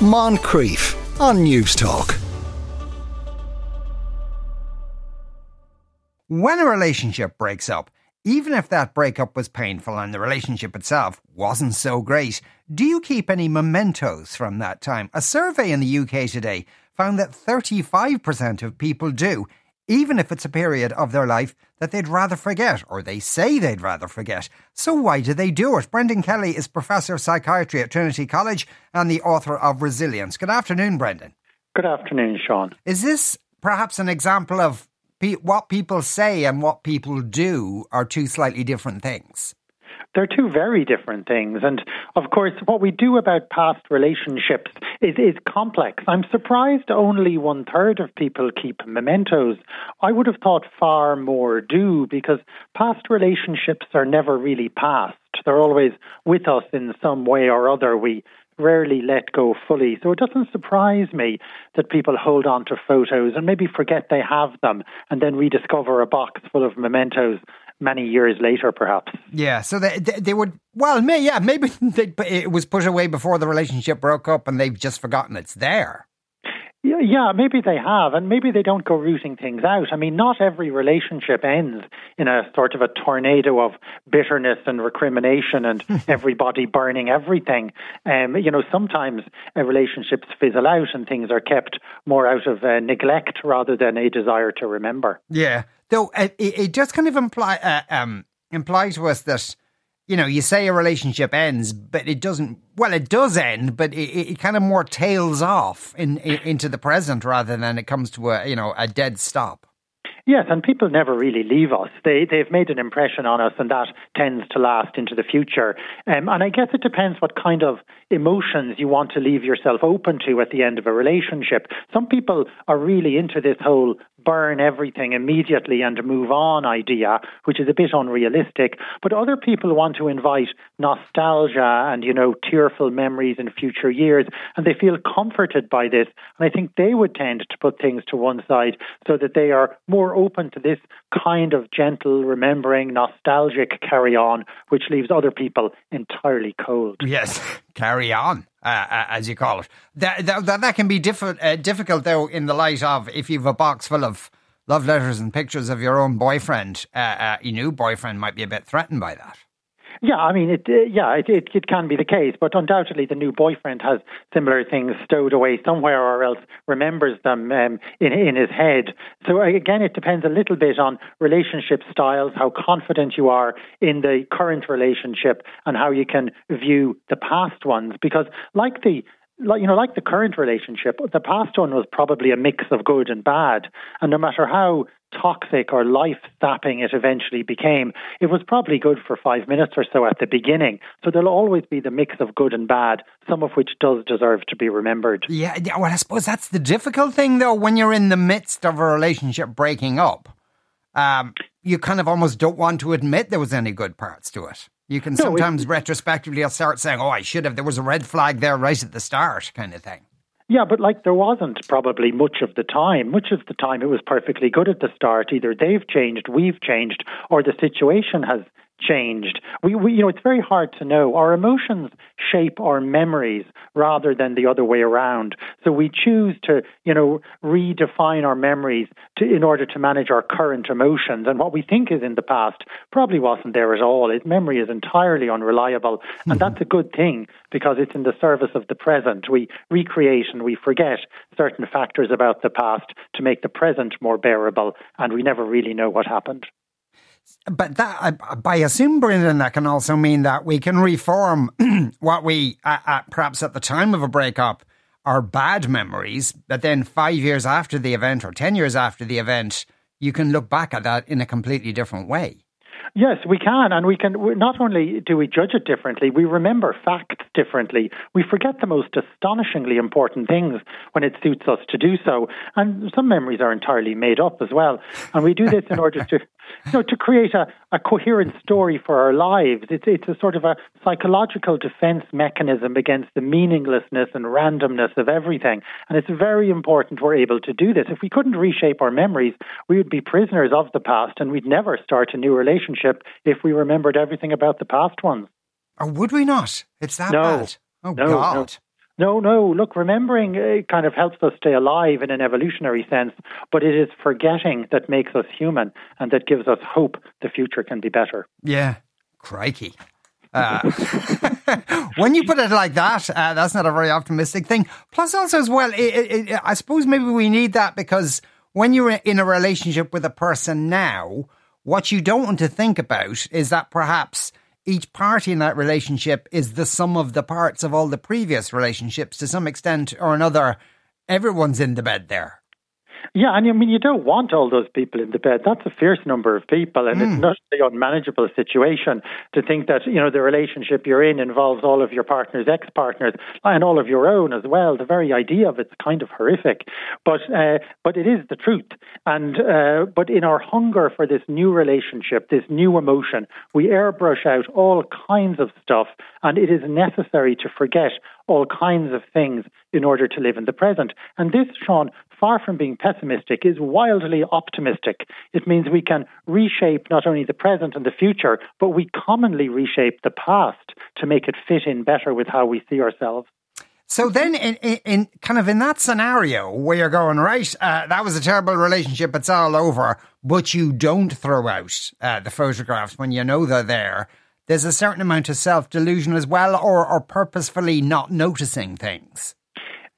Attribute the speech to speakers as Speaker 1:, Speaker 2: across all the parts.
Speaker 1: Moncrieff on Newstalk.
Speaker 2: When a relationship breaks up, even if that breakup was painful and the relationship itself wasn't so great, do you keep any mementos from that time? A survey in the UK today found that 35% of people do, even if it's a period of their life that they'd rather forget, or they say they'd rather forget. So why do they do it? Brendan Kelly is Professor of Psychiatry at Trinity College and the author of Resilience. Good afternoon, Brendan.
Speaker 3: Good afternoon, Sean.
Speaker 2: Is this perhaps an example of pe- what people say and what people do are two slightly different things?
Speaker 3: They're two very different things. And of course, what we do about past relationships is, is complex. I'm surprised only one third of people keep mementos. I would have thought far more do because past relationships are never really past. They're always with us in some way or other. We rarely let go fully. So it doesn't surprise me that people hold on to photos and maybe forget they have them and then rediscover a box full of mementos many years later, perhaps.
Speaker 2: Yeah, so they they, they would well, may yeah, maybe they, it was put away before the relationship broke up, and they've just forgotten it's there.
Speaker 3: Yeah, yeah, maybe they have, and maybe they don't go rooting things out. I mean, not every relationship ends in a sort of a tornado of bitterness and recrimination and everybody burning everything. Um, you know, sometimes uh, relationships fizzle out and things are kept more out of uh, neglect rather than a desire to remember.
Speaker 2: Yeah, though uh, it, it just kind of imply uh, um, imply to us that you know, you say a relationship ends, but it doesn't. Well, it does end, but it, it kind of more tails off in, in, into the present rather than it comes to a you know a dead stop.
Speaker 3: Yes, and people never really leave us. They they've made an impression on us, and that tends to last into the future. Um, and I guess it depends what kind of emotions you want to leave yourself open to at the end of a relationship. Some people are really into this whole burn everything immediately and move on idea, which is a bit unrealistic. But other people want to invite nostalgia and, you know, tearful memories in future years, and they feel comforted by this. And I think they would tend to put things to one side so that they are more open to this kind of gentle, remembering, nostalgic carry on, which leaves other people entirely cold.
Speaker 2: Yes, carry on. Uh, uh, as you call it, that that, that can be diff- uh, difficult though in the light of if you've a box full of love letters and pictures of your own boyfriend, uh, uh, your new boyfriend might be a bit threatened by that.
Speaker 3: Yeah, I mean, it. Uh, yeah, it, it, it can be the case, but undoubtedly the new boyfriend has similar things stowed away somewhere, or else remembers them um, in in his head. So again, it depends a little bit on relationship styles, how confident you are in the current relationship, and how you can view the past ones. Because like the like you know, like the current relationship, the past one was probably a mix of good and bad, and no matter how toxic or life sapping it eventually became, it was probably good for five minutes or so at the beginning. So there'll always be the mix of good and bad, some of which does deserve to be remembered.
Speaker 2: Yeah, well, I suppose that's the difficult thing, though, when you're in the midst of a relationship breaking up. Um, you kind of almost don't want to admit there was any good parts to it. You can no, sometimes it, retrospectively start saying, "Oh, I should have." There was a red flag there right at the start, kind of thing.
Speaker 3: Yeah, but like there wasn't probably much of the time. Much of the time it was perfectly good at the start. Either they've changed, we've changed, or the situation has changed. We, we, you know, it's very hard to know. Our emotions shape our memories rather than the other way around. So we choose to, you know, redefine our memories to, in order to manage our current emotions. And what we think is in the past probably wasn't there at all. It, memory is entirely unreliable. Mm-hmm. And that's a good thing because it's in the service of the present. We recreate and we forget certain factors about the past to make the present more bearable. And we never really know what happened.
Speaker 2: But that, by assume, Brendan, that can also mean that we can reform what we, uh, uh, perhaps at the time of a breakup, are bad memories, but then five years after the event or 10 years after the event, you can look back at that in a completely different way.
Speaker 3: Yes, we can, and we can. Not only do we judge it differently, we remember facts differently. We forget the most astonishingly important things when it suits us to do so, and some memories are entirely made up as well. And we do this in order to, you know, to create a, a coherent story for our lives. It's it's a sort of a psychological defense mechanism against the meaninglessness and randomness of everything. And it's very important we're able to do this. If we couldn't reshape our memories, we would be prisoners of the past, and we'd never start a new relationship if we remembered everything about the past ones.
Speaker 2: Or would we not? It's that
Speaker 3: no.
Speaker 2: bad. Oh
Speaker 3: no,
Speaker 2: God.
Speaker 3: No, no. No, look, remembering uh, kind of helps us stay alive in an evolutionary sense, but it is forgetting that makes us human and that gives us hope the future can be better.
Speaker 2: Yeah, crikey. Uh, when you put it like that, uh, that's not a very optimistic thing. Plus, also as well, it, it, it, I suppose maybe we need that because when you're in a relationship with a person now, what you don't want to think about is that perhaps each party in that relationship is the sum of the parts of all the previous relationships to some extent or another. Everyone's in the bed there.
Speaker 3: Yeah, and I mean, you don't want all those people in the bed. That's a fierce number of people, and mm. it's not an unmanageable situation to think that, you know, the relationship you're in involves all of your partner's ex partners and all of your own as well. The very idea of it's kind of horrific. But, uh, but it is the truth. And, uh, but in our hunger for this new relationship, this new emotion, we airbrush out all kinds of stuff, and it is necessary to forget all kinds of things in order to live in the present. And this, Sean, far from being pessimistic, is wildly optimistic. It means we can reshape not only the present and the future, but we commonly reshape the past to make it fit in better with how we see ourselves.
Speaker 2: So then, in, in, in, kind of in that scenario where you're going right, uh, that was a terrible relationship. It's all over, but you don't throw out uh, the photographs when you know they're there there's a certain amount of self delusion as well, or, or purposefully not noticing things.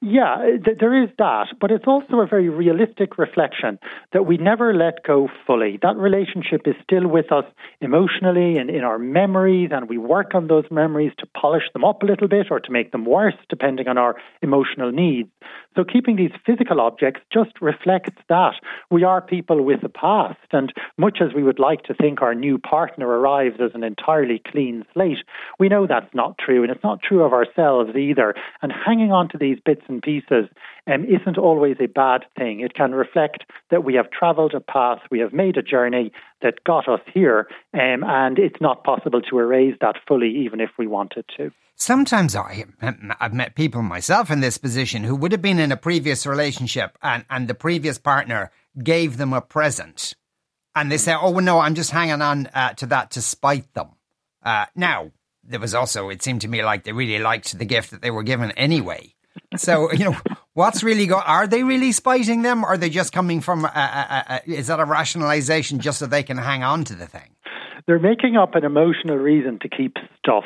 Speaker 3: Yeah, th- there is that, but it's also a very realistic reflection that we never let go fully. That relationship is still with us emotionally and in our memories, and we work on those memories to polish them up a little bit or to make them worse, depending on our emotional needs. So, keeping these physical objects just reflects that. We are people with a past, and much as we would like to think our new partner arrives as an entirely clean slate, we know that's not true, and it's not true of ourselves either. And hanging on to these bits and pieces um, isn't always a bad thing. It can reflect that we have travelled a path, we have made a journey that got us here, um, and it's not possible to erase that fully, even if we wanted to.
Speaker 2: Sometimes I, I've met people myself in this position who would have been in a previous relationship and, and the previous partner gave them a present. And they say, oh, no, I'm just hanging on uh, to that to spite them. Uh, now, there was also, it seemed to me like they really liked the gift that they were given anyway. So, you know, what's really going Are they really spiting them? Or are they just coming from, a, a, a, is that a rationalization just so they can hang on to the thing?
Speaker 3: They're making up an emotional reason to keep stuff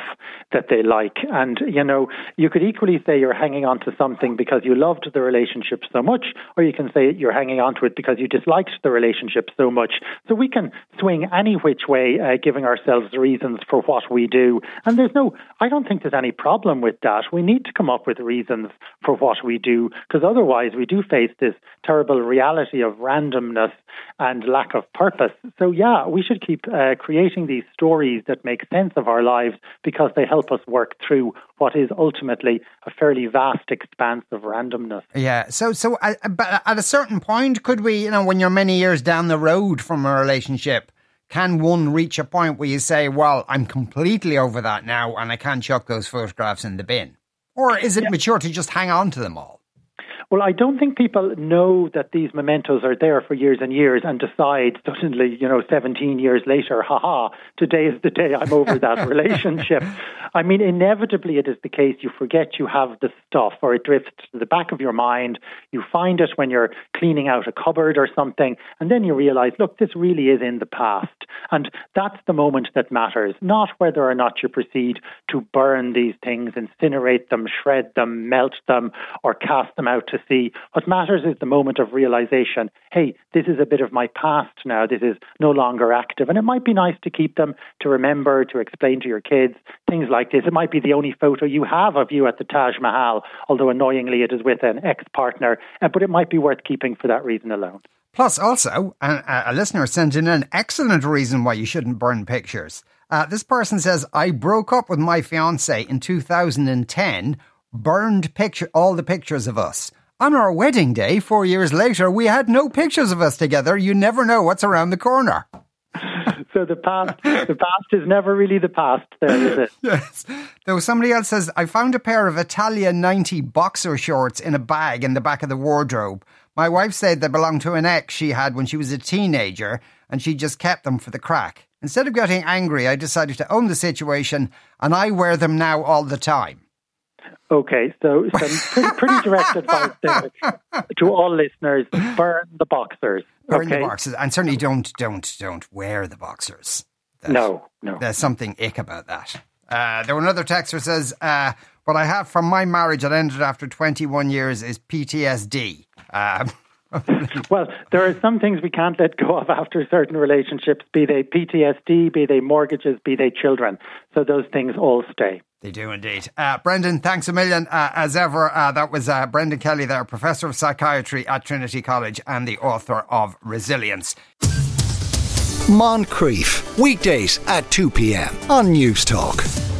Speaker 3: that they like. And, you know, you could equally say you're hanging on to something because you loved the relationship so much, or you can say you're hanging on to it because you disliked the relationship so much. So we can swing any which way, uh, giving ourselves reasons for what we do. And there's no, I don't think there's any problem with that. We need to come up with reasons for what we do because otherwise we do face this terrible reality of randomness and lack of purpose. So, yeah, we should keep uh, creating these stories that make sense of our lives because they help us work through what is ultimately a fairly vast expanse of randomness.
Speaker 2: Yeah. So, so, uh, but at a certain point, could we, you know, when you're many years down the road from a relationship, can one reach a point where you say, well, I'm completely over that now and I can't chuck those photographs in the bin? Or is it yeah. mature to just hang on to them all?
Speaker 3: Well, I don't think people know that these mementos are there for years and years and decide suddenly, you know, 17 years later, haha, today is the day I'm over that relationship. I mean, inevitably it is the case you forget you have the stuff or it drifts to the back of your mind. You find it when you're cleaning out a cupboard or something, and then you realize, look, this really is in the past. And that's the moment that matters, not whether or not you proceed to burn these things, incinerate them, shred them, melt them, or cast them out to to see. What matters is the moment of realization hey, this is a bit of my past now. This is no longer active. And it might be nice to keep them, to remember, to explain to your kids, things like this. It might be the only photo you have of you at the Taj Mahal, although annoyingly it is with an ex partner, uh, but it might be worth keeping for that reason alone.
Speaker 2: Plus, also, a, a listener sent in an excellent reason why you shouldn't burn pictures. Uh, this person says, I broke up with my fiance in 2010, burned picture all the pictures of us. On our wedding day, four years later, we had no pictures of us together. You never know what's around the corner.
Speaker 3: so the past, the past is never really the past. There is it.
Speaker 2: yes. Though somebody else says, I found a pair of Italia 90 boxer shorts in a bag in the back of the wardrobe. My wife said they belonged to an ex she had when she was a teenager, and she just kept them for the crack. Instead of getting angry, I decided to own the situation, and I wear them now all the time.
Speaker 3: Okay, so some pretty, pretty direct advice there to all listeners: burn the boxers.
Speaker 2: Burn
Speaker 3: okay?
Speaker 2: the boxers, and certainly don't don't don't wear the boxers. That-
Speaker 3: No, no.
Speaker 2: There's something ick about that. Uh, there were another texter says, uh, "What I have from my marriage that ended after 21 years is PTSD." Um,
Speaker 3: Well, there are some things we can't let go of after certain relationships, be they PTSD, be they mortgages, be they children. So those things all stay.
Speaker 2: They do indeed. Uh, Brendan, thanks a million. Uh, as ever, uh, that was uh, Brendan Kelly there, Professor of Psychiatry at Trinity College and the author of Resilience.
Speaker 1: Moncrieff, weekdays at 2 p.m. on Newstalk.